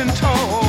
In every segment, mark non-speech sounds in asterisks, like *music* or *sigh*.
and tall.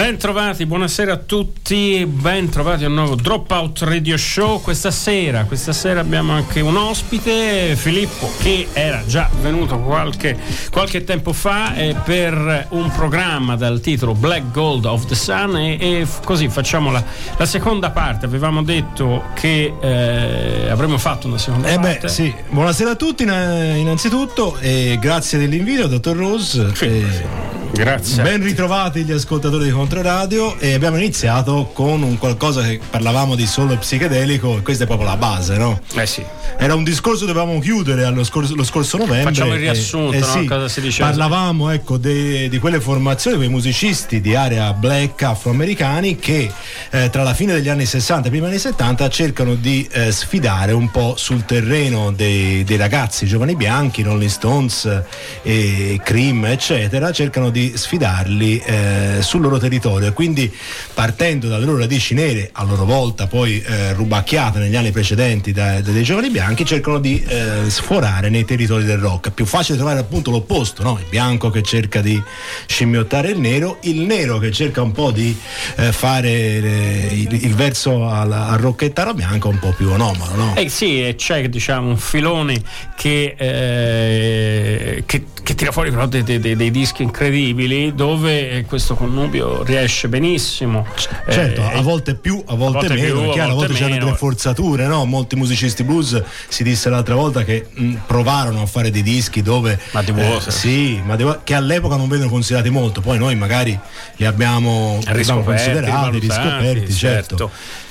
Bentrovati, buonasera a tutti, bentrovati a un nuovo Dropout Radio Show. Questa sera, questa sera abbiamo anche un ospite, Filippo, che era già venuto qualche, qualche tempo fa eh, per un programma dal titolo Black Gold of the Sun e, e così facciamo la, la, seconda parte. Avevamo detto che eh, avremmo fatto una seconda eh parte. Beh, sì. Buonasera a tutti innanzitutto e grazie dell'invito, dottor Rose. Sì, sì. Grazie. Ben ritrovati gli ascoltatori di Controradio e abbiamo iniziato con un qualcosa che parlavamo di solo psichedelico e questa è proprio la base, no? Eh sì. Era un discorso che dovevamo chiudere lo scorso, lo scorso novembre. Facciamo il riassunto, e, no? sì, cosa si diceva? Parlavamo ecco, de, di quelle formazioni, quei musicisti di area black afroamericani che eh, tra la fine degli anni 60 e i primi anni 70 cercano di eh, sfidare un po' sul terreno dei, dei ragazzi giovani bianchi, Rolling Stones, e Cream, eccetera, cercano di sfidarli eh, sul loro territorio e quindi partendo dalle loro radici nere, a loro volta poi eh, rubacchiate negli anni precedenti da, da dei giovani bianchi, cercano di eh, sforare nei territori del rock. È più facile trovare appunto l'opposto, no? il bianco che cerca di scimmiottare il nero, il nero che cerca un po' di eh, fare eh, il, il, verso al, al rocchettaro bianco un po' più anomalo. No? Eh sì, c'è diciamo un filone che, eh, che, che tira fuori però dei, dei, dei dischi incredibili dove questo connubio riesce benissimo. Certo, eh, a volte più, a volte, a volte meno, più, chiaro, a volte, c'erano delle forzature, no? Molti musicisti blues si disse l'altra volta che mh, provarono a fare dei dischi dove ma di eh, sì, ma di, che all'epoca non vengono considerati molto, poi noi magari li abbiamo, li abbiamo considerati, riscoperti, certo. certo.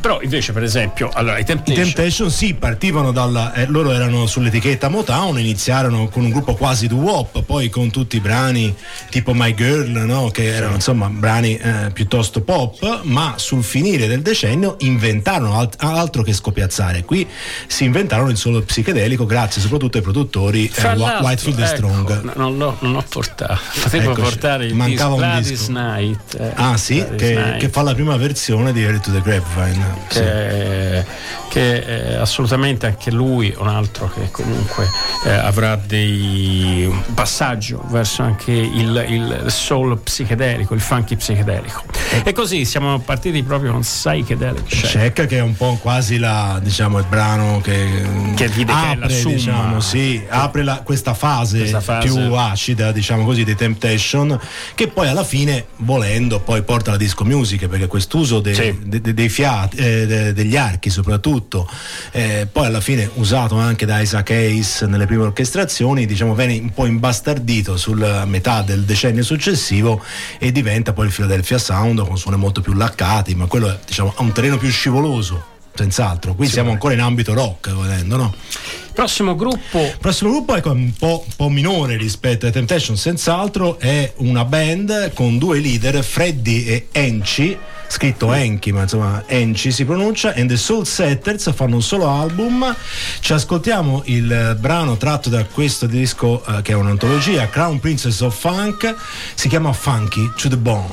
Però invece, per esempio, allora i Temptation, I Temptation sì, partivano dalla. Eh, loro erano sull'etichetta Motown, iniziarono con un gruppo quasi do wop, poi con tutti i brani tipo My Girl, no? che erano insomma brani eh, piuttosto pop, ma sul finire del decennio inventarono alt- altro che scopiazzare. Qui si inventarono il solo psichedelico, grazie soprattutto ai produttori eh, Whitefield ecco, e Strong. Non, l'ho, non ho portato, potevo Eccoci, portare il mancava disco un disco. Night. eh, Ah sì, che, che fa la prima versione di Harry to the Grapevine. Sì. che, che è assolutamente anche lui un altro che comunque eh, avrà dei un passaggio verso anche il, il soul psichedelico, il funky psichedelico. E così siamo partiti proprio con Psychedelic. Check che è un po' quasi la, diciamo, il brano che, Che apre, diciamo, sì, apre la- questa, fase Questa fase. più acida diciamo così di Temptation che poi alla fine volendo poi porta alla disco music perché quest'uso dei, Sì. de- de- dei fiati arti, eh, degli archi soprattutto, eh, poi alla fine usato anche da Isaac Hayes nelle prime orchestrazioni, diciamo venne un po' imbastardito sulla metà del decennio successivo e diventa poi il Philadelphia Sound con suoni molto più laccati, ma quello diciamo, ha un terreno più scivoloso senz'altro. Qui sì, siamo ancora in ambito rock, volendo, no? Prossimo gruppo. Prossimo gruppo è un po', un po', minore rispetto ai Temptation, senz'altro è una band con due leader, Freddy e Enchi, scritto Enchi, ma insomma Enchi si pronuncia, and the Soul Setters fanno un solo album. Ci ascoltiamo il brano tratto da questo disco uh, che è un'antologia, Crown Princess of Funk, si chiama Funky to the Bone.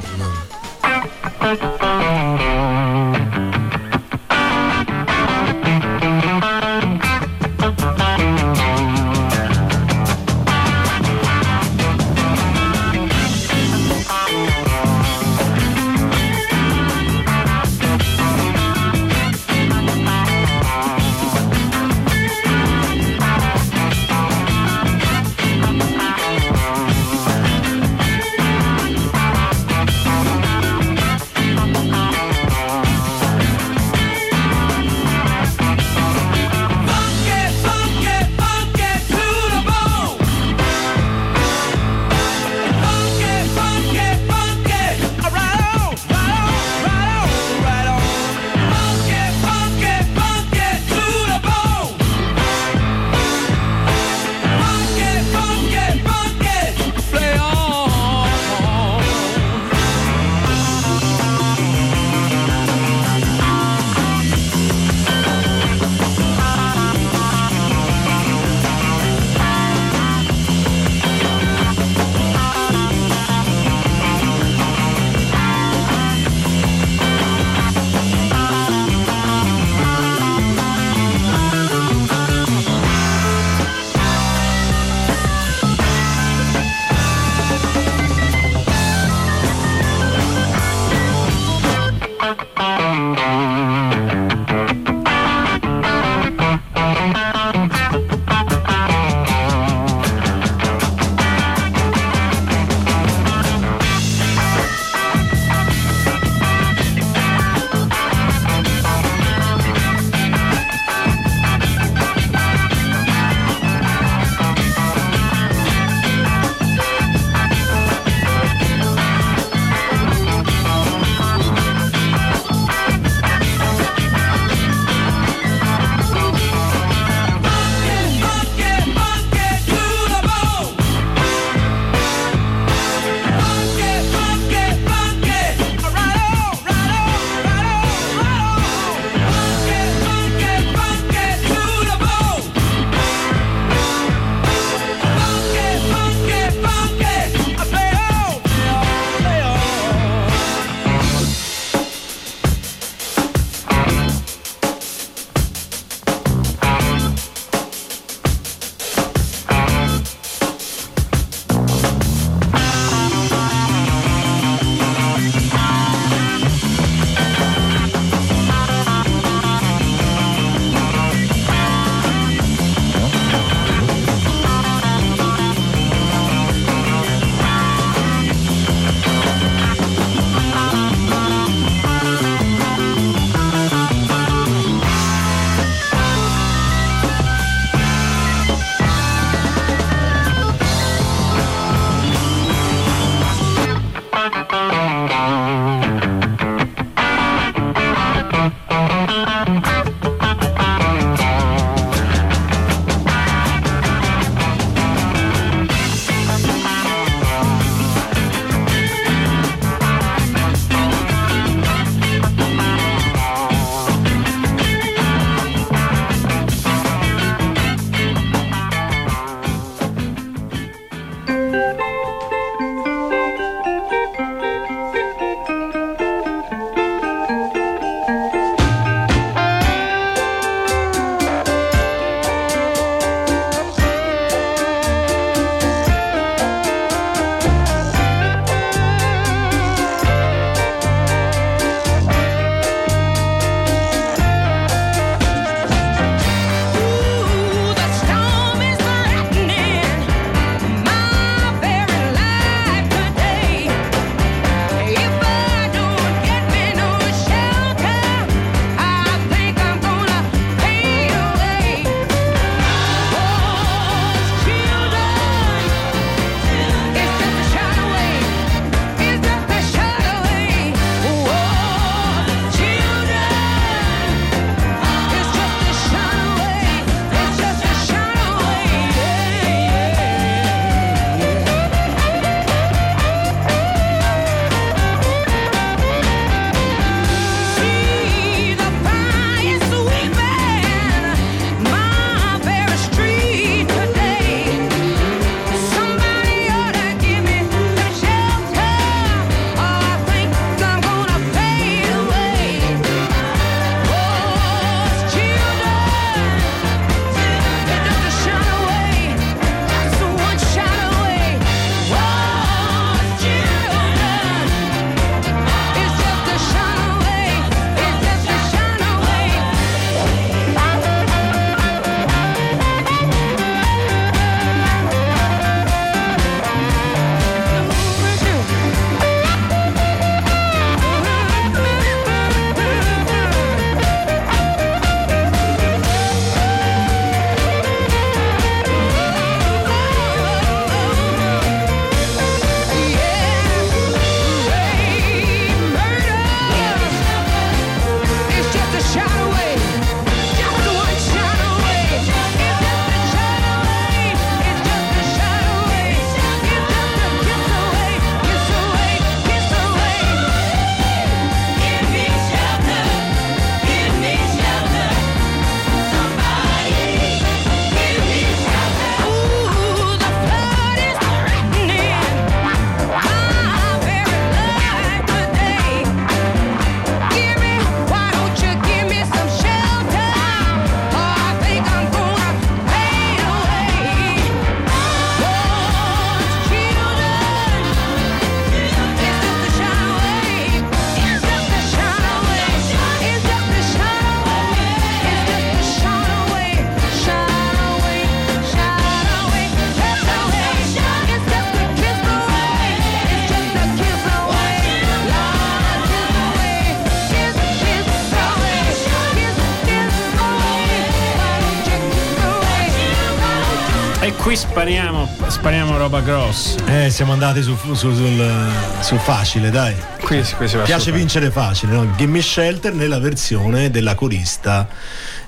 Roba grossa. Eh, siamo andati su, su, sul, sul, facile, dai. Qui, qui si va Piace super. vincere facile, no? Gimme Shelter nella versione della corista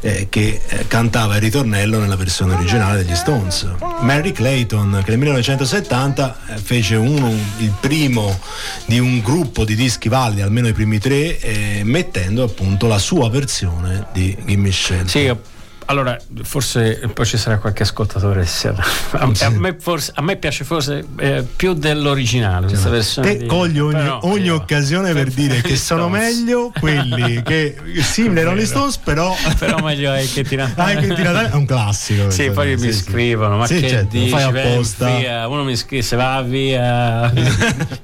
eh, che eh, cantava il ritornello nella versione originale degli Stones. Mary Clayton, che nel 1970 eh, fece uno, il primo di un gruppo di dischi validi, almeno i primi tre, eh, mettendo appunto la sua versione di Gimme Shelter. Sì, allora, forse poi ci sarà qualche ascoltatore. A, *laughs* a, me, forse, a me, piace forse eh, più dell'originale questa versione. Te di, cogli ogni, però, ogni io, occasione per, per dire che sono meglio quelli *laughs* che simili ai Rolling Stones, però. *laughs* però meglio è che. Ah, che ti Natale è un classico. Sì, poi sì, mi sì. scrivono, ma sì, che certo, dici? Fai apposta. Via. Uno mi scrive, va via.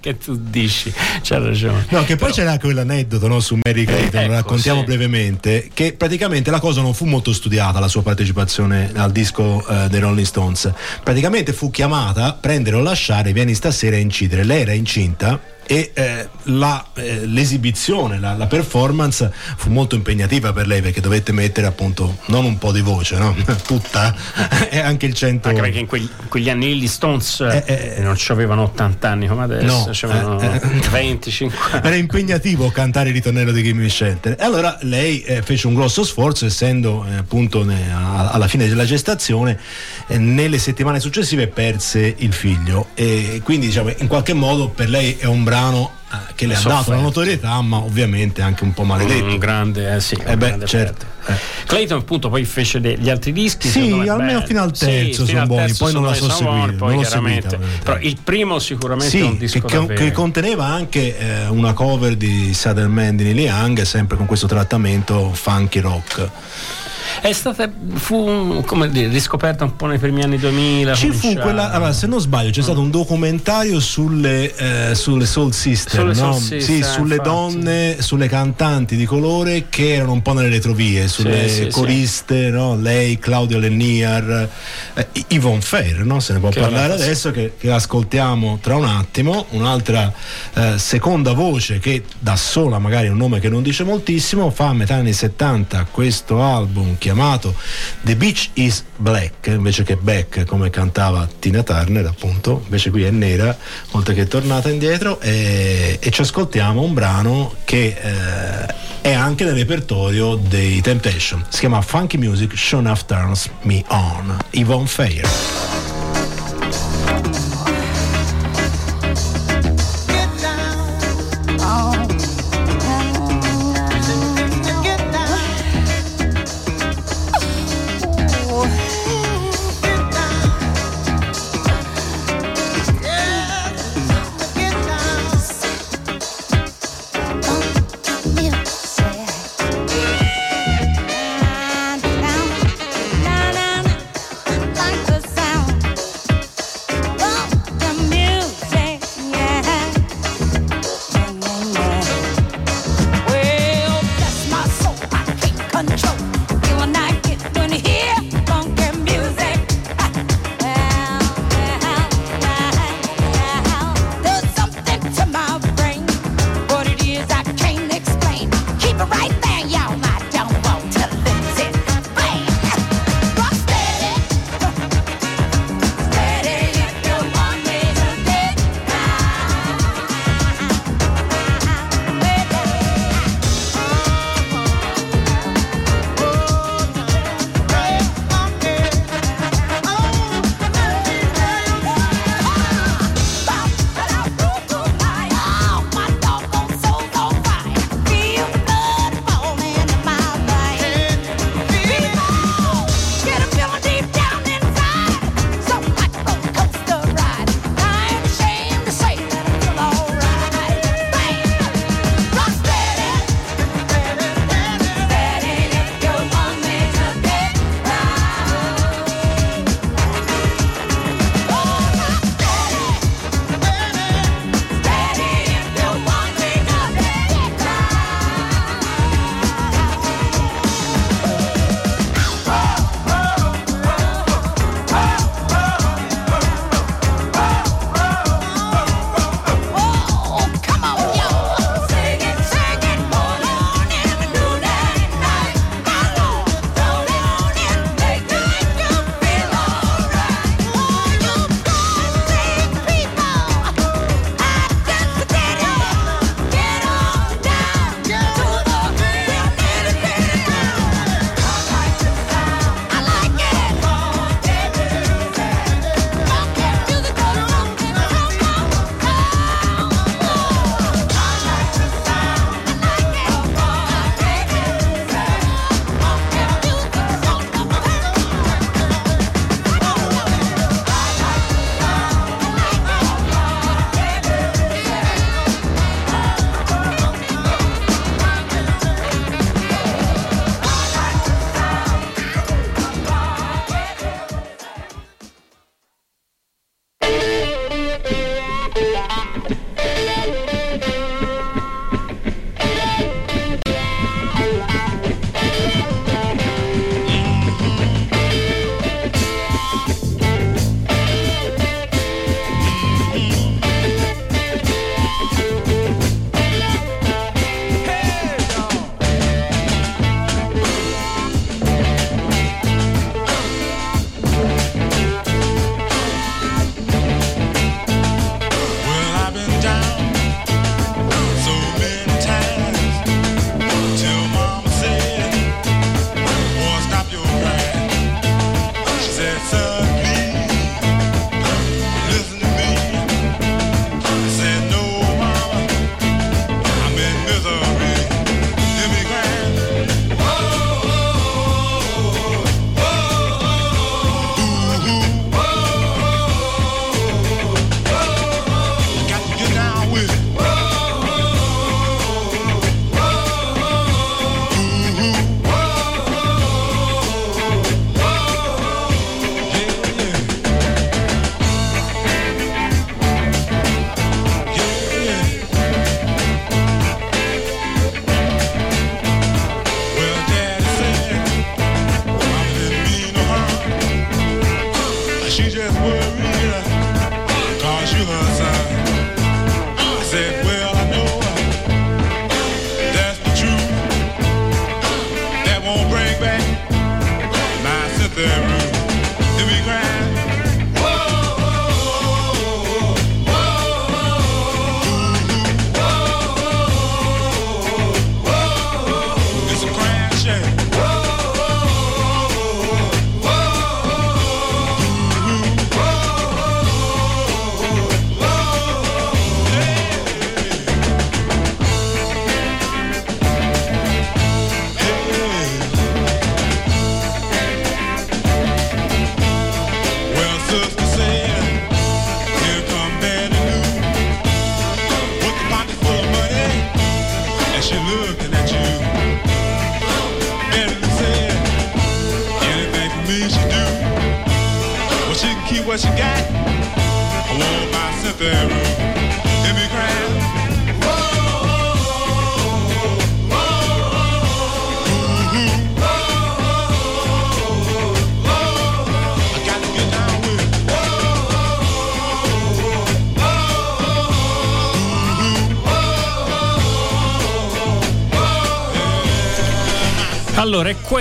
che tu dici? C'ha ragione. No, che poi però, c'era anche quell'aneddoto no, su Mary Clayton, ecco, lo raccontiamo brevemente, che praticamente la cosa non fu molto studiata la sua partecipazione al disco eh, dei Rolling Stones. Praticamente fu chiamata prendere o lasciare, vieni stasera a incidere. Lei era incinta e eh, la, eh, l'esibizione, la, la, performance fu molto impegnativa per lei perché dovette mettere appunto non un po' di voce, no? *laughs* tutta e anche il 100 anche perché in quegli, quegli anni gli Stones eh, eh, eh non avevano 80 anni come adesso, no, avevano 20, 50 era impegnativo cantare il ritornello di Gimme Shelter. E allora lei fece un grosso sforzo essendo appunto ne, a, alla fine della gestazione nelle settimane successive perse il figlio. E quindi diciamo in qualche modo per lei è un brano brano eh, che le ha dato la notorietà, ma ovviamente anche un po' maledetto. Un grande, eh, sì, eh un beh, grande certo. Eh. Clayton appunto poi fece degli altri dischi sì almeno fino al terzo sì, sono buoni poi non la so seguire poi non chiaramente però il primo sicuramente sì, è un disco che, che conteneva anche eh, una cover di Southern Man di Neil Young sempre con questo trattamento funky rock è stata fu come dire, riscoperta un po' nei primi anni 2000. Ci fu quella, allora, se non sbaglio, c'è mm. stato un documentario sulle, eh, sulle Soul Sister, sulle, no? Soul Sister, sì, sulle infatti. donne, sulle cantanti di colore che erano un po' nelle retrovie, sulle sì, coriste, sì. No? lei, Claudio Lenniar, eh, Yvonne Fair, no? se ne può che parlare adesso, che, che, ascoltiamo tra un attimo. Un'altra eh, seconda voce che da sola, magari un nome che non dice moltissimo, fa a metà anni 70 questo album chiamato. The Beach is Black invece che Back come cantava Tina Turner appunto. Invece qui è nera oltre che è tornata indietro. E, e ci ascoltiamo un brano che eh, è anche nel repertorio dei Temptation si chiama Funky Music Enough Turns Me On. Yvonne Fair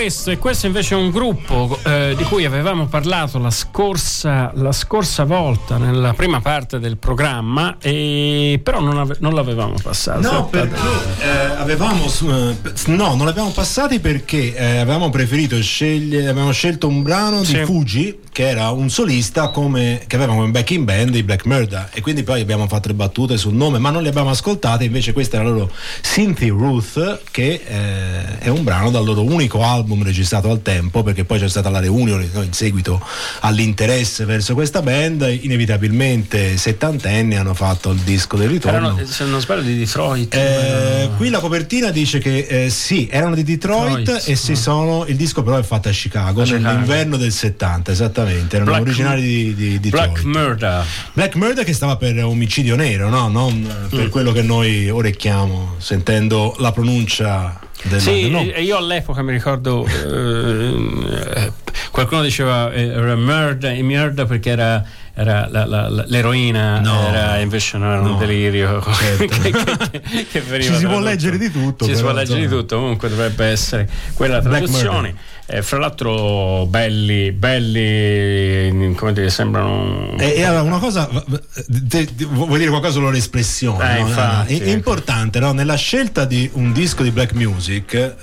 questo, e questo invece è un gruppo eh, di cui avevamo parlato la scorsa, la scorsa, volta, nella prima parte del programma, e, però non, ave, non l'avevamo passato. No, perché eh, avevamo, eh, no, non l'abbiamo passati perché eh, avevamo preferito scegliere, avevamo scelto un brano di Fuji che era un solista come, che aveva come backing band i Black Murder e quindi poi abbiamo fatto le battute sul nome ma non le abbiamo ascoltate. Invece questa era la loro Cynthia Ruth che eh, è un brano dal loro unico album registrato al tempo perché poi c'è stata la reunion no, in seguito all'interesse verso questa band. Inevitabilmente settantenni hanno fatto il disco del ritorno. Erano, se non sbaglio di Detroit eh, qui la copertina dice che eh, sì erano di Detroit, Detroit e si sono il disco però è fatto a Chicago, a Chicago. nell'inverno del 70 esattamente esattamente, erano Black, originari di, di, di Black Murder. Black Murder che stava per omicidio nero, no? non per mm. quello che noi orecchiamo sentendo la pronuncia del, sì, del nome. io all'epoca mi ricordo eh, qualcuno diceva eh, era murder, murder perché era era la, la, la, l'eroina no, era invece non era no, un delirio *laughs* certo. che, che, che, veniva ci si può leggere di tutto ci si può leggere di tutto comunque dovrebbe essere quella traduzione eh, fra l'altro belli, belli, come dire, sembrano... E, e allora una cosa, te, te, vuoi dire qualcosa sulla espressione? Eh, no? infatti, è, è importante no? nella scelta di un disco di black music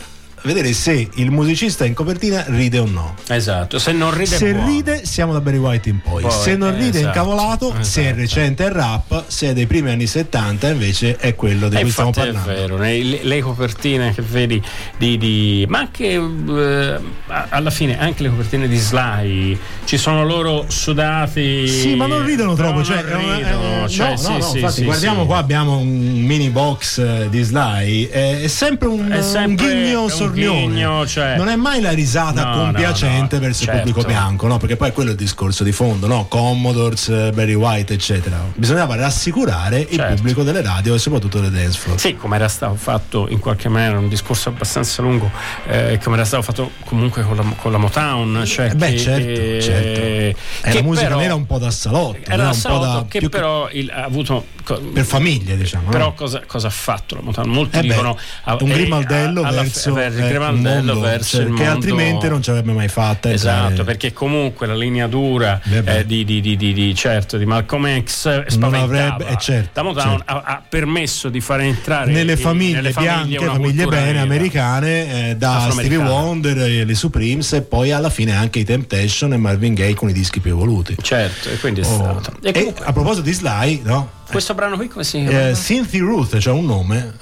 vedere se il musicista in copertina ride o no. Esatto, se non ride Se buono. ride siamo da Barry White in poi, poi se non ride esatto, incavolato, esatto. se è recente è rap, se è dei primi anni 70 invece è quello di cui stiamo parlando. È vero, le, le copertine che vedi di, di ma anche eh, alla fine anche le copertine di Sly ci sono loro sudati. Sì, ma non ridono troppo, no, cioè, ridono, eh, cioè, no, sì, no, sì, infatti sì, guardiamo qua abbiamo un mini box eh, di Sly, è, sempre un, è sempre un ghigno un Ghigno, cioè... Non è mai la risata no, compiacente no, no, verso certo. il pubblico bianco, no? Perché poi quello è il discorso di fondo, no? Commodores, eh, Barry White, eccetera. Bisognava rassicurare certo. il pubblico delle radio e soprattutto delle dance floor. Sì, come era stato fatto in qualche maniera, un discorso abbastanza lungo, eh, come era stato fatto comunque con la, con la Motown. Cioè eh beh, che, certo, eh, certo. È la musica però, nera un po' da salotto. Era da salotto da, che però il, ha avuto per famiglie diciamo però cosa, cosa, ha fatto la Motown molti eh dicono beh, un grimaldello alla, verso, alla, il Grimaldello verso cioè, il mondo che altrimenti non ci avrebbe mai fatta esatto entrare. perché comunque la linea dura eh, di, di, di, di, certo di Malcolm X non avrebbe eh, certo, certo. ha, ha, permesso di far entrare nelle famiglie nelle bianche famiglie bene americane eh, da Stevie Wonder e le Supremes e poi alla fine anche i Temptation e Marvin Gaye con i dischi più evoluti certo e quindi è oh. stato e, comunque, e a proposito di Sly no? Questo brano qui come si chiama? Eh, Cynthia Ruth cioè un nome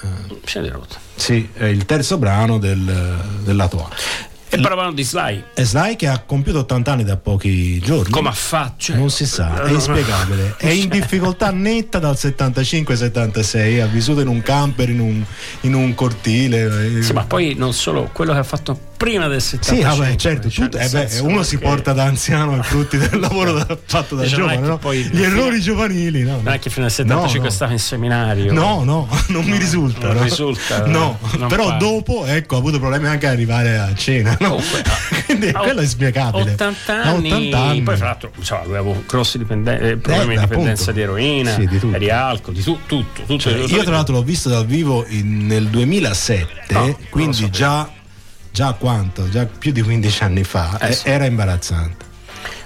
Cynthia Ruth sì, è il terzo brano del, del lato A. E parlavano di Sly. È Sly che ha compiuto 80 anni da pochi giorni. Come ha fatto? Cioè, non si sa, è inspiegabile. È in difficoltà netta dal 75-76, ha vissuto in un camper, in un, in un cortile. Sì, ma poi non solo quello che ha fatto prima del 75. Sì, vabbè, certo, cioè, tutto, eh beh, uno si porta da anziano i frutti del *laughs* lavoro da, fatto da giovane, no? Gli errori giovanili, no? Non è che fino al 75 no, no. stava in seminario. No, no, *laughs* non mi risulta. Non risulta. No, però pare. dopo, ecco, ha avuto problemi anche ad arrivare a cena? Comunque, *laughs* Quindi a, quello è spiegabile. 80 anni, 80 anni. Poi, fra l'altro, lui aveva grossi dipenden- eh, problemi eh, di dipendenza appunto. di eroina, sì, di, di, alcol, di tu, tutto. tutto cioè, io, tra l'altro, l'ho visto dal vivo in, nel 2007, no, quindi già, già quanto? Già più di 15 anni fa. Eh, sì. Era imbarazzante.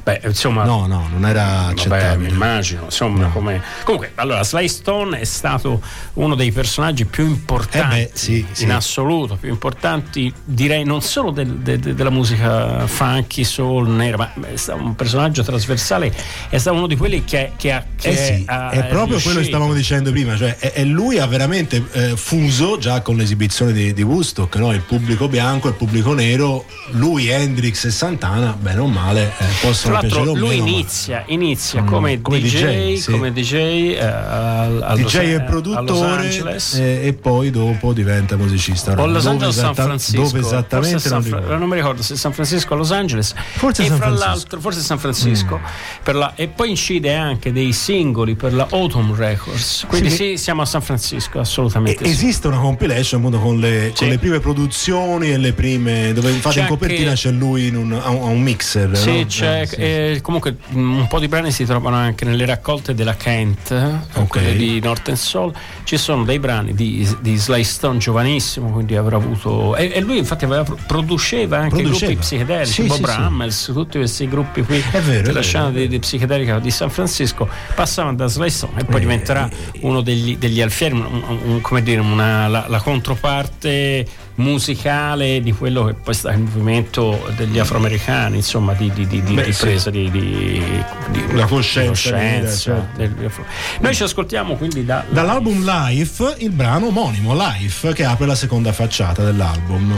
Beh, insomma, no, no, non era accettabile. Vabbè, immagino, insomma, no. come... Comunque, allora, Sly Stone è stato uno dei personaggi più importanti eh beh, sì, in sì. assoluto, più importanti, direi non solo del, de, de, della musica funky, soul, nera, ma è stato un personaggio trasversale, è stato uno di quelli che, che ha... Che eh sì, ha, è proprio riuscito. quello che stavamo dicendo prima, cioè è, è lui ha veramente eh, fuso già con l'esibizione di, di Woodstock, no? il pubblico bianco, il pubblico nero, lui, Hendrix e Santana, bene o male, eh, possono l'altro lui inizia, inizia mm, come, come, DJ, DJ sì. come DJ, eh, al, DJ e produttore e, e, poi dopo diventa musicista. O Los Angeles o San Francisco. Dove esattamente San non, non, mi ricordo se San Francisco o Los Angeles. Forse e San fra Francisco. l'altro, forse San Francisco. Mm. La, e poi incide anche dei singoli per la Autumn Records. Quindi sì, sì siamo a San Francisco, assolutamente. E, esiste una compilation appunto con le, con le, prime produzioni e le prime. dove infatti c'è in copertina che, c'è lui in un, a, un, a un mixer. Sì, no? c'è. Eh, eh, comunque mm, un po' di brani si trovano anche nelle raccolte della Kent, okay. quelle di Northern Soul. Ci sono dei brani di, di Sly Stone giovanissimo, quindi avrà avuto. E, e lui infatti aveva, produceva anche produceva. gruppi psichedelici, sì, Bob sì, Rammels, sì. tutti questi gruppi qui vero, della scena di, di, psichedelica di San Francisco passavano da Sly Stone e poi eh, diventerà eh, uno degli, degli alfieri, un, un, come dire, una, la, la controparte musicale di quello che poi sta il movimento degli afroamericani, insomma, di, di, di, Beh, di presa sì. di, la coscienza. coscienza certo. Noi ci ascoltiamo quindi da, dall'album Life il brano omonimo Life che apre la seconda facciata dell'album.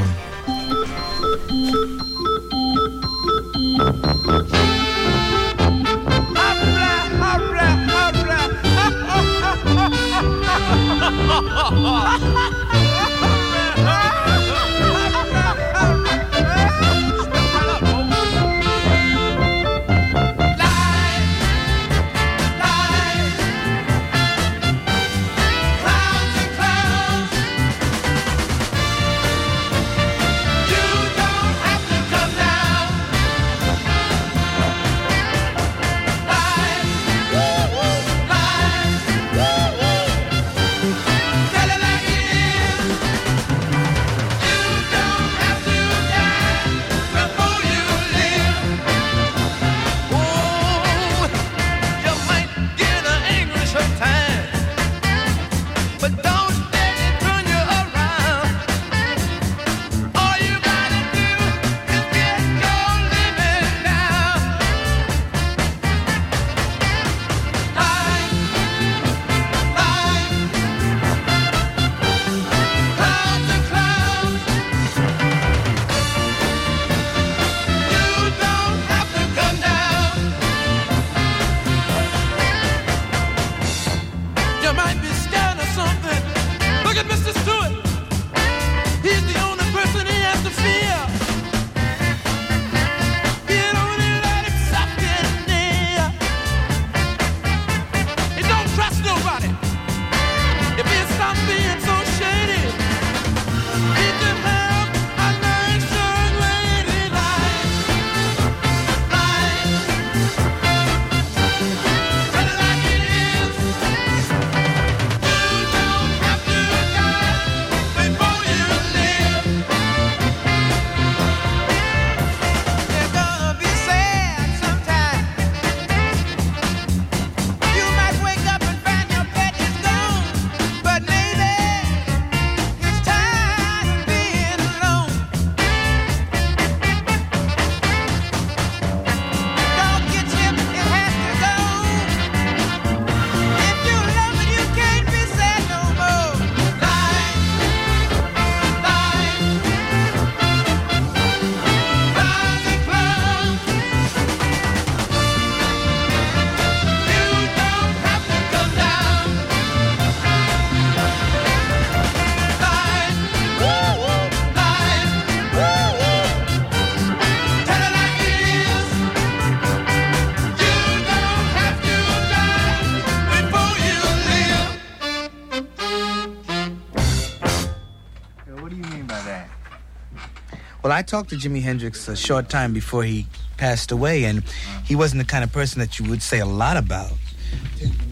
Talked to Jimi Hendrix a short time before he passed away, and he wasn't the kind of person that you would say a lot about.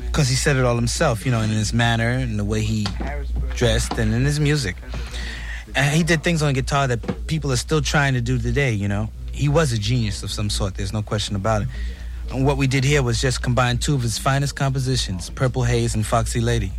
Because he said it all himself, you know, in his manner, and the way he dressed, and in his music. And he did things on guitar that people are still trying to do today, you know. He was a genius of some sort, there's no question about it. And what we did here was just combine two of his finest compositions, Purple Haze and Foxy Lady.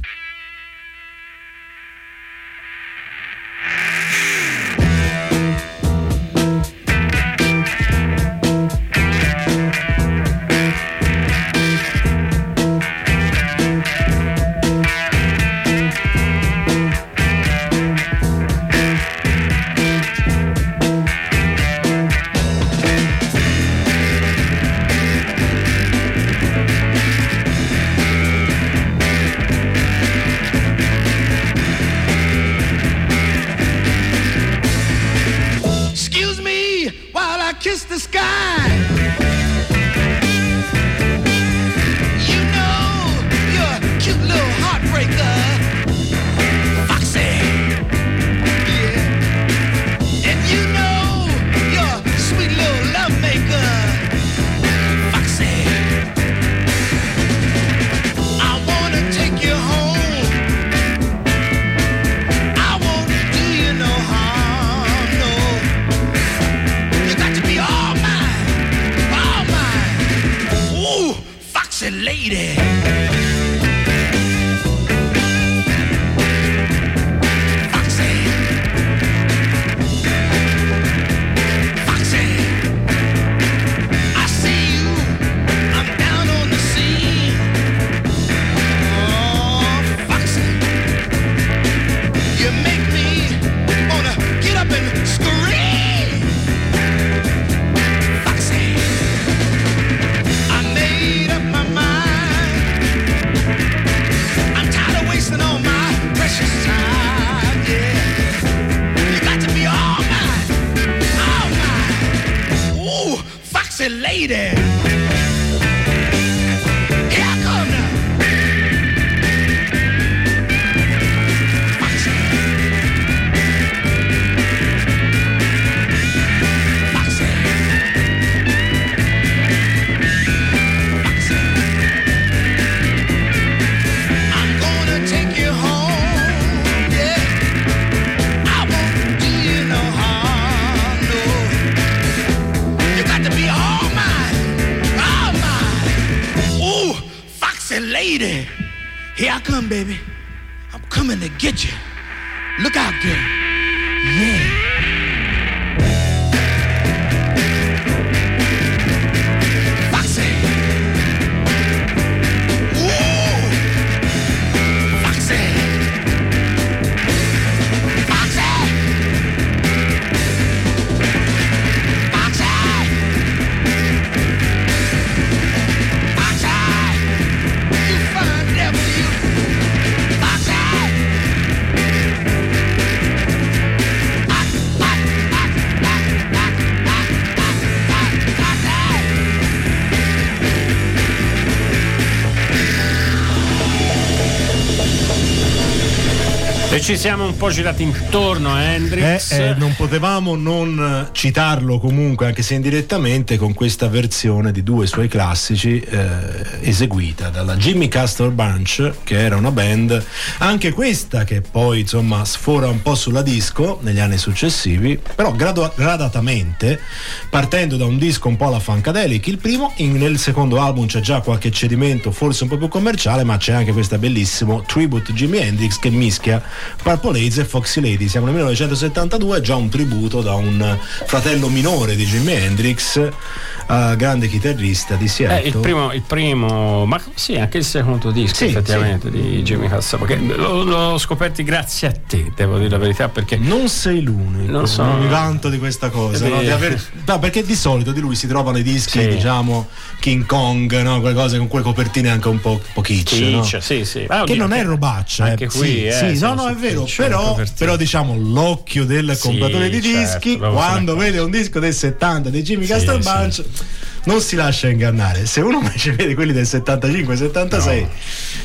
Ci siamo un po' girati intorno, eh, Hendrix. Eh, eh, non potevamo non citarlo comunque, anche se indirettamente, con questa versione di due suoi classici eh, eseguita dalla Jimmy Castor Bunch, che era una band, anche questa che poi insomma sfora un po' sulla disco negli anni successivi, però gradu- gradatamente, partendo da un disco un po' alla Funkadelic, il primo, in, nel secondo album c'è già qualche cedimento forse un po' più commerciale, ma c'è anche questa bellissimo Tribute Jimi Hendrix che mischia Purple Haze e Foxy Lady. Siamo nel 1972, già un tributo da un fratello minore di Jimi Hendrix, uh, grande chitarrista di Seattle. Eh, il, primo, il, primo, ma sì, anche il secondo disco sì, effettivamente sì. di Jimmy Cassava, l'ho, l'ho scoperto grazie a te, devo dire la verità, perché... Non sei l'unico, non, so, mi vanto di questa cosa, no? di aver, no, perché di solito di lui si trovano i dischi, sì. diciamo, King Kong, no? quelle cose con quelle copertine anche un po', po kitsch, kitsch no? sì, sì. Ah, che non è robaccia, anche eh. qui, sì, eh, no, no, è vero, però, però, diciamo l'occhio del compratore di dischi, certo, quando vede un disco del 70 di Jimmy Castle Bunch non si lascia ingannare. Se uno *laughs* invece vede quelli del 75-76, no.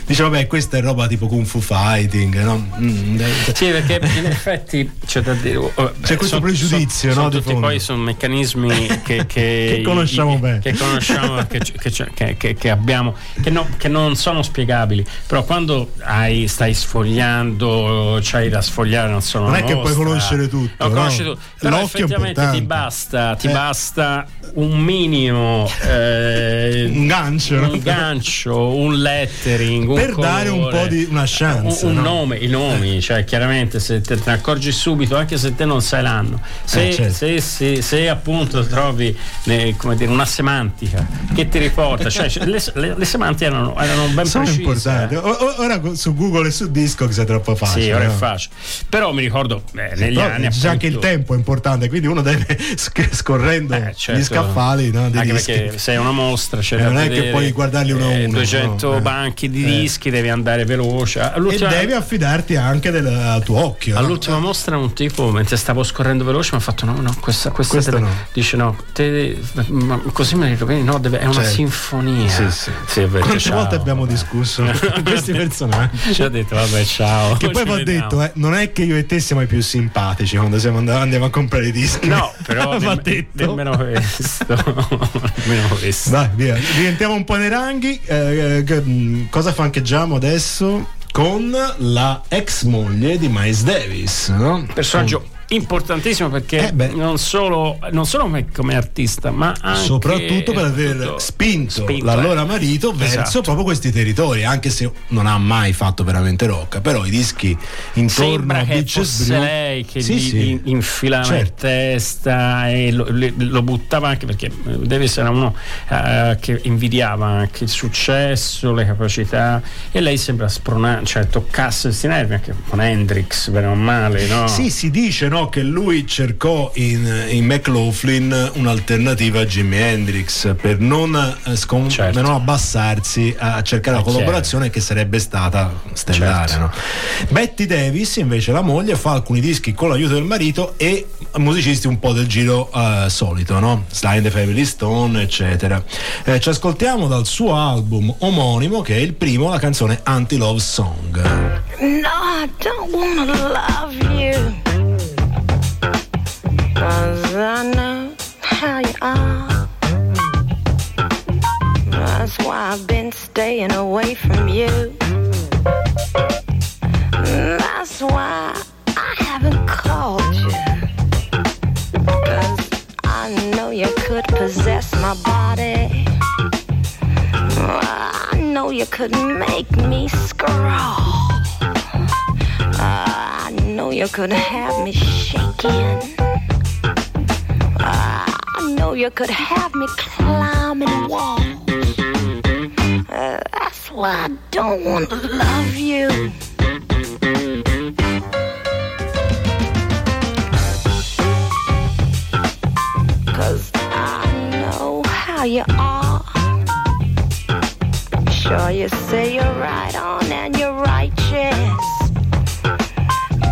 dice vabbè, questa è roba tipo Kung Fu Fighting, no? Mm, sì, perché in effetti c'è da dire. Oh, c'è questo sono, pregiudizio, sono, no? Tutti poi sono meccanismi che, *laughs* che, che conosciamo i, bene. Che conosciamo, che, che, abbiamo, no, che, non sono spiegabili. Però quando hai, stai sfogliando, c'hai da sfogliare, non sono. Non è che puoi conoscere tutto. No, conosci tutto. Però L'occhio effettivamente ti basta, ti eh. basta un minimo eh, un gancio, un, gancio, un lettering un per colore, dare un po' di una chance, un, un no? nome, i nomi, cioè chiaramente se te ne accorgi subito, anche se te non sai l'anno, se, eh, certo. se, se, se appunto trovi eh, come dire, una semantica che ti riporta, cioè *laughs* le, le, le semantiche erano, erano ben Sono precise. importanti. ora su Google e su Discogs è troppo facile. Sì, ora no? è facile. Però mi ricordo eh, negli Però anni. Già anche il tempo è importante, quindi uno deve *laughs* scorrendo eh, certo. gli scaffali no, anche dischi. Perché sei una mostra c'è eh, non è che puoi guardarli uno a eh, uno 200 no? banchi di dischi devi andare veloce. All'ultima, e devi affidarti anche del, al tuo occhio all'ultima mostra un tipo mentre stavo scorrendo veloce mi ha fatto no no questa, questa, questa te, no. dice no te, così me ne rovini no deve, è una certo. sinfonia. Sì, sì. sì quante ciao. volte abbiamo discusso *laughs* questi personaggi? Ci ha detto vabbè ciao. Che poi va detto eh, non è che io e te siamo i più simpatici quando siamo andati, andiamo a comprare i dischi. No però *laughs* va detto. nemmeno questo *laughs* nemmeno questo Vai, via. Rientriamo un po' nei ranghi. Eh, eh, cosa fancheggiamo adesso? Con la ex moglie di Miles Davis, no? Personaggio importantissimo perché eh non, solo, non solo come, come, artista, ma anche soprattutto per aver spinto, spinto l'allora eh. marito verso esatto. proprio questi territori, anche se non ha mai fatto veramente rock, però i dischi intorno Sembra a che fosse lei che sì, gli sì. infilava certo. in testa e lo, lo, buttava anche perché Davis era uno uh, che invidiava anche il successo, le capacità e lei sembra spronare, cioè toccasse questi nervi anche con Hendrix, bene o male, no? Sì, si dice no che lui cercò in, in McLaughlin un'alternativa a Jimi Hendrix per non, eh, scom- certo. per non abbassarsi a cercare la collaborazione che sarebbe stata stellare. Certo. No? Betty Davis, invece, la moglie, fa alcuni dischi con l'aiuto del marito e musicisti un po' del giro uh, solito, no? Sly and the Family Stone, eccetera. Eh, ci ascoltiamo dal suo album omonimo, che è il primo, la canzone Anti-Love Song. No, I don't wanna love you. Cause I know how you are. That's why I've been staying away from you. That's why I haven't called you. Cause I know you could possess my body. I know you could make me scrawl. I know you could have me shaking. I know you could have me climbing walls. Uh, that's why I don't want to love you. Cause I know how you are. Sure, you say you're right on and you're righteous.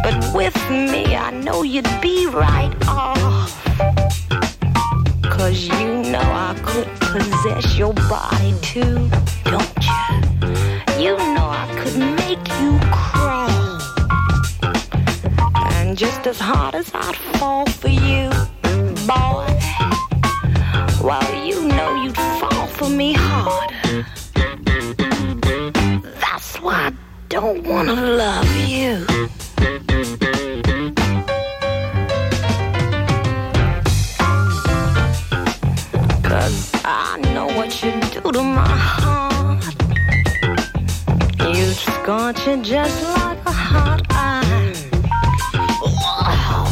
But with me, I know you'd be right off. Cause you know I could possess your body too, don't you? You know I could make you crawl. And just as hard as I'd fall for you, boy, well, you know you'd fall for me harder. That's why I don't wanna love you. My heart. You scorch it just like a hot iron. Oh,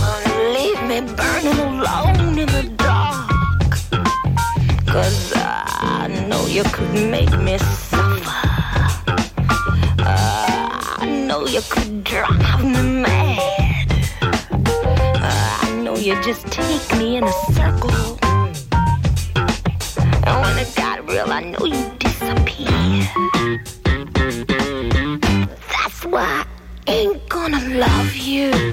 leave me burning alone in the dark. Cause I know you could make me suffer. Uh, I know you could drive me mad. Uh, I know you just take me in a circle. I know you disappear. That's why I ain't gonna love you.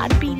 Podbean.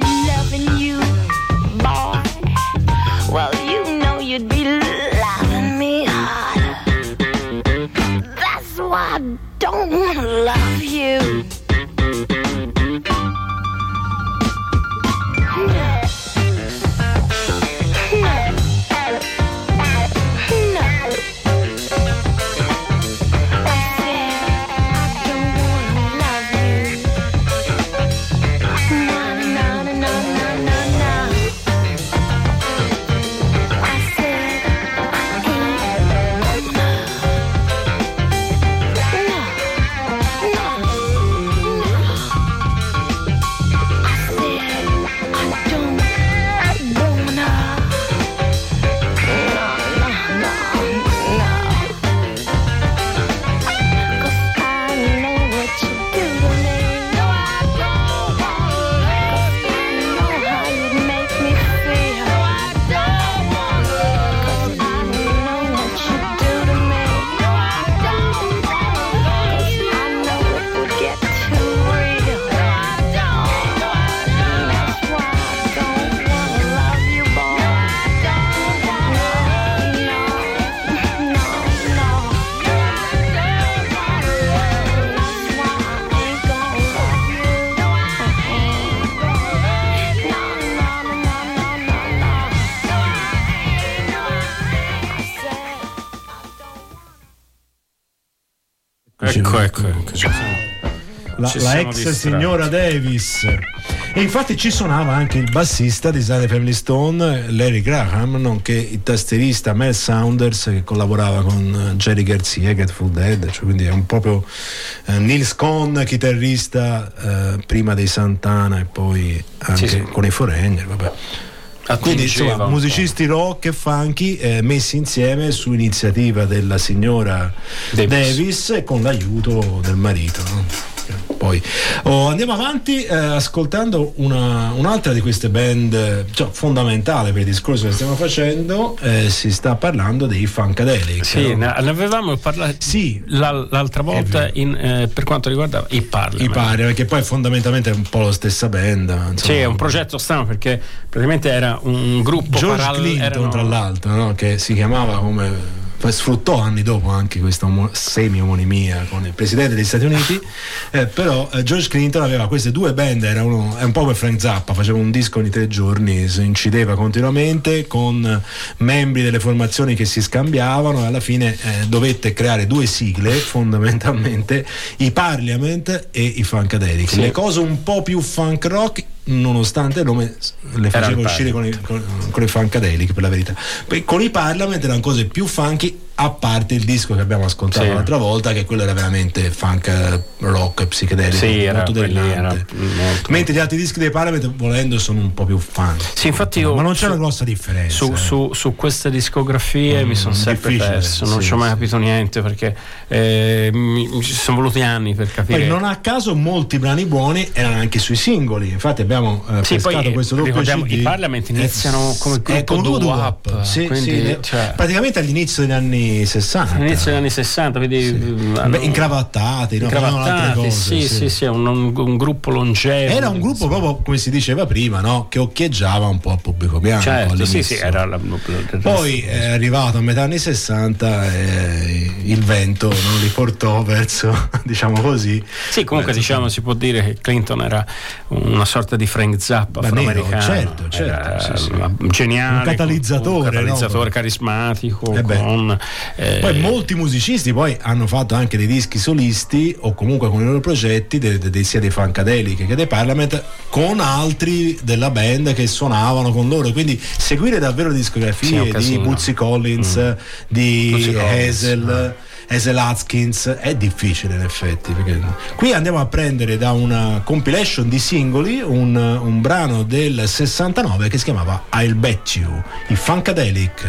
La, ex distratti. signora Davis. E infatti ci suonava anche il bassista di Sly Family Stone, Larry Graham, nonché il tastierista Mel Saunders che collaborava con eh, Jerry Garcia, Grateful Dead, cioè quindi è un proprio eh, Nils Cohn, chitarrista eh, prima dei Santana e poi anche Sì, sì. con i Foreigner, vabbè. Quindi Attingeva insomma, musicisti rock e funky eh, messi insieme su iniziativa della signora Davis. Davis, e con l'aiuto del marito. no? Poi oh, andiamo avanti eh, ascoltando una- un'altra di queste band cioè, fondamentale per il discorso che stiamo facendo. eh, si sta parlando dei Funkadelic. Sì, no? ne avevamo parlato Sì. la- l'altra volta in, eh, per quanto riguarda i parli. I pari, perché poi fondamentalmente è un po' la stessa band. insomma. Sì, è un progetto strano perché praticamente era un gruppo George parallelo. Clinton, erano- tra l'altro, no? che si chiamava come. Sfruttò anni dopo anche questa omo- semi-omonimia con il presidente degli Stati Uniti, *laughs* eh, però eh, George Clinton aveva queste due band, era uno, è un po' come Frank Zappa, faceva un disco ogni tre giorni, si incideva continuamente con membri delle formazioni che si scambiavano e alla fine eh, dovette creare due sigle *laughs* fondamentalmente, i Parliament e i Funkadelic. Sì. Le cose un po' più funk rock nonostante il nome le faceva uscire con i, con, con i Funkadelic per la verità. Poi con i Parliament erano cose più funky a parte il disco che abbiamo ascoltato Sì. l'altra volta che quello era veramente funk eh, rock psichedelico Sì, era, molto delirante mentre gli altri dischi dei Parliament volendo sono un po' più funk Sì, infatti io ma non c'è su- una grossa differenza Su, eh. su- su queste discografie mi sono sempre perso, non sì, ci ho mai sì. capito niente perché eh, mi, ci sono voluti anni per capire. poi non a caso molti brani buoni erano anche sui singoli infatti abbiamo eh, Sì, poi, questo doppio CD i Parliament iniziano come Eh, gruppo come doo-wop, sì, sì, cioè- praticamente all'inizio degli anni 60 All'inizio degli anni 60, vedi, mm, hanno- Beh, incravattati, no? Incravattati, cose, sì, sì, sì, è un, un- gruppo longevo. Era un gruppo proprio come si diceva prima, no? che occhieggiava un po' al pubblico bianco. Certo, sì, sì, era la, Poi è arrivato a metà anni 60 e il vento non li portò verso, *laughs* diciamo così. Sì, comunque verso- diciamo si può dire che Clinton era una sorta di Frank Zappa afroamericano. certo, certo, Era, sì, sì. eh, geniale, Un catalizzatore, un catalizzatore no? carismatico. Eh con, eh, Poi molti musicisti poi hanno fatto anche dei dischi solisti o comunque con i loro progetti, de- de- de- sia dei Funkadelic che dei Parliament, con altri della band che suonavano con loro. Quindi seguire davvero Sì, discografie un di. Bootsy Collins, di Bootsy Collins, Hazel. Hazel Atkins è difficile in effetti perché qui andiamo a prendere da una compilation di singoli un, un brano del 69 che si chiamava I'll Bet You i Funkadelic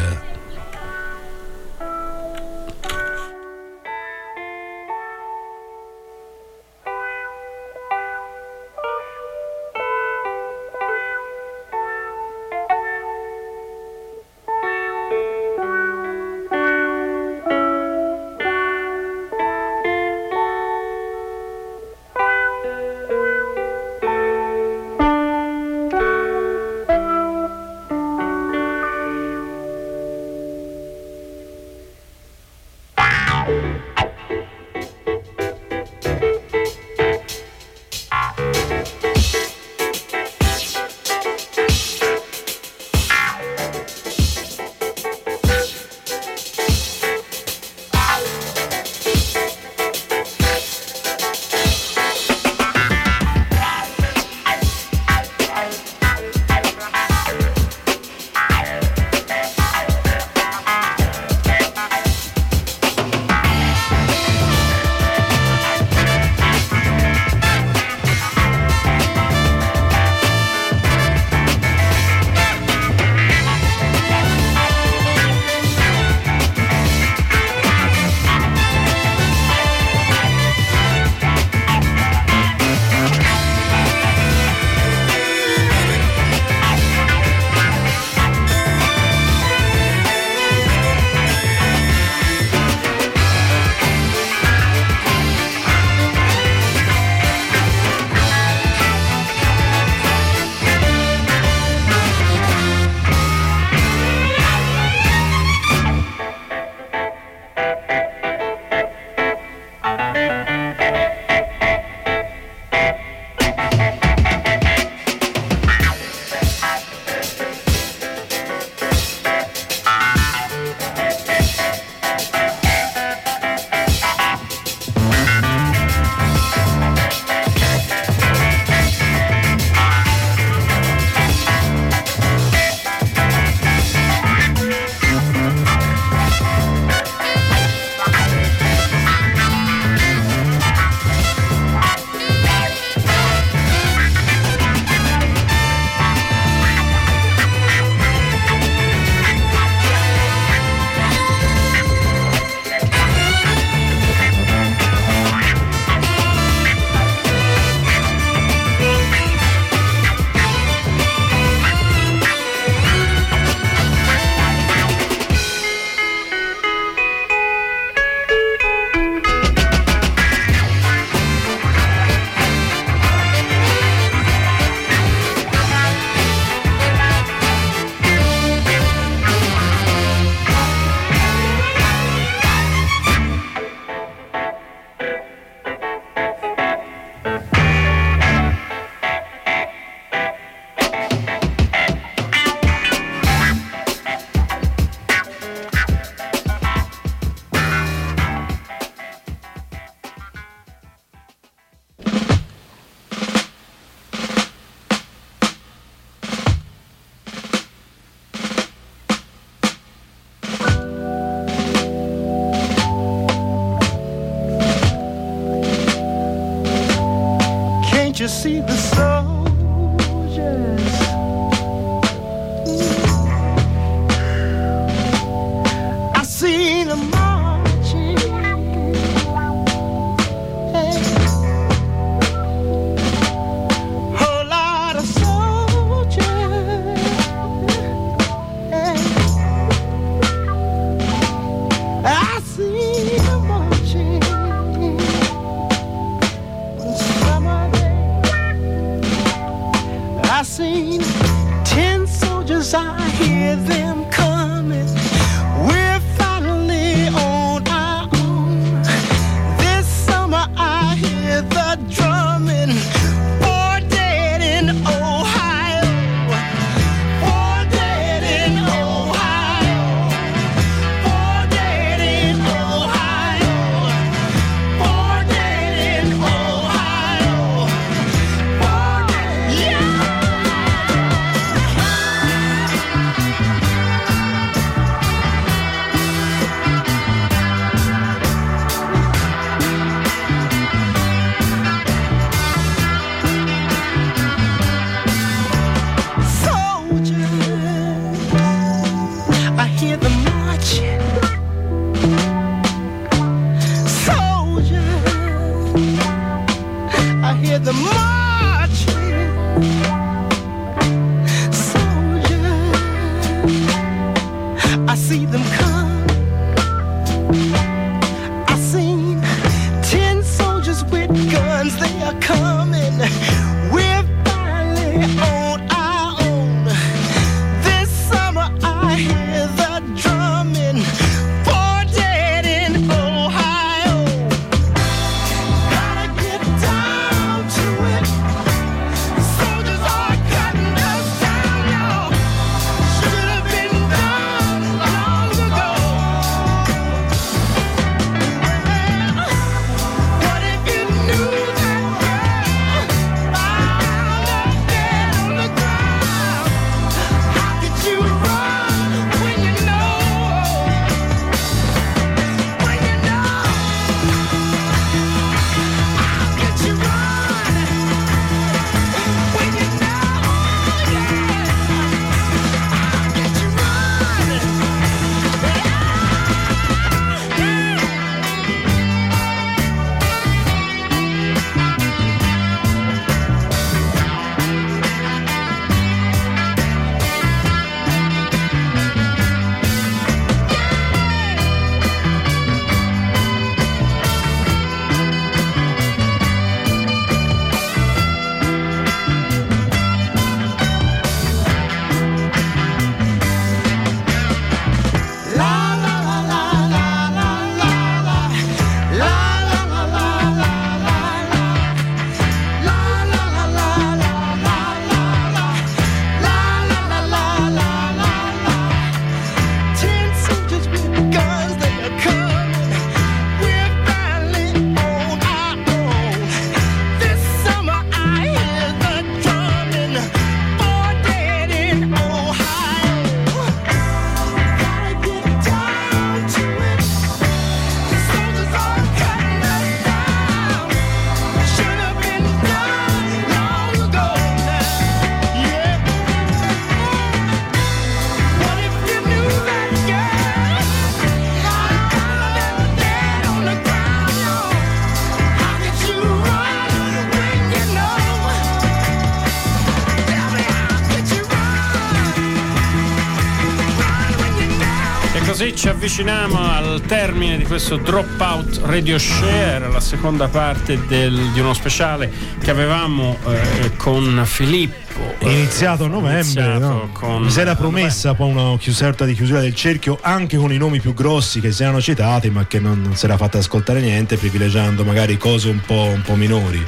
avviciniamo al termine di questo Dropout Radio Share, la seconda parte del, di uno speciale che avevamo eh, con Filippo iniziato a novembre, iniziato no? con- mi si era promessa poi una sorta di chiusura del cerchio anche con i nomi più grossi che si erano citati ma che non, non si era fatta ascoltare niente privilegiando magari cose un po', un po' minori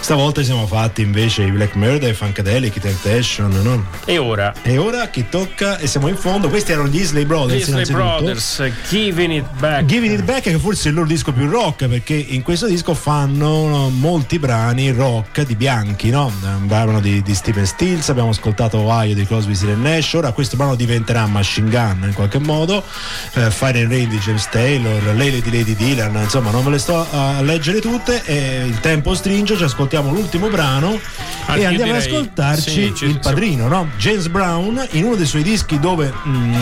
stavolta ci siamo fatti invece i Black Murder, i Funkadelic, i Temptation no? E ora e ora chi tocca e siamo in fondo questi erano gli Isley Brothers Isley innanzitutto. Brothers, Giving It Back. Giving It Back che forse è il loro disco più rock perché in questo disco fanno no, molti brani rock di bianchi no? un brano di, di Steven Stills abbiamo ascoltato Ohio di Crosby, Stills Nash. Ora questo brano diventerà Machine Gun in qualche modo. Eh, Fire and Rain di James Taylor Lele di Lady Dylan insomma non ve le sto a leggere tutte e il tempo stringe ci ascoltiamo l'ultimo brano Ah, e andiamo ad direi- ascoltarci sì, il padrino no? James Brown in uno dei suoi dischi dove mm,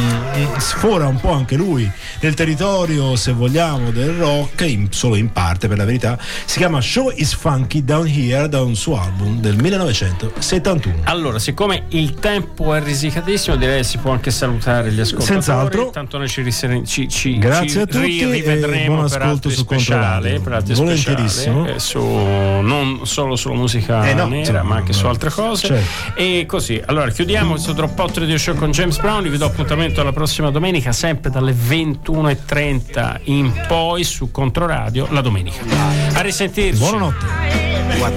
sfora un po' anche lui nel territorio se vogliamo del rock in- solo in parte per la verità. Si chiama Show is Funky Down Here da un suo album del 1971 Allora, siccome il tempo è risicatissimo, direi che si può anche salutare gli ascoltatori. Senz'altro. Tanto noi ci, risere- ci, ci, Grazie ci a tutti ri- rivedremo buon per ascolto altri su speciali, Controradio. per altri Volentierissimo. speciali, eh, su, non solo sulla musica Eh no, nera, insomma, ma anche no. su altre cose. Certo. E così, allora chiudiamo questo Dropout Radio Show con James Brown. Vi do appuntamento alla prossima domenica, sempre dalle 21.30 in poi su Controradio la domenica. A risentirci. buonanotte What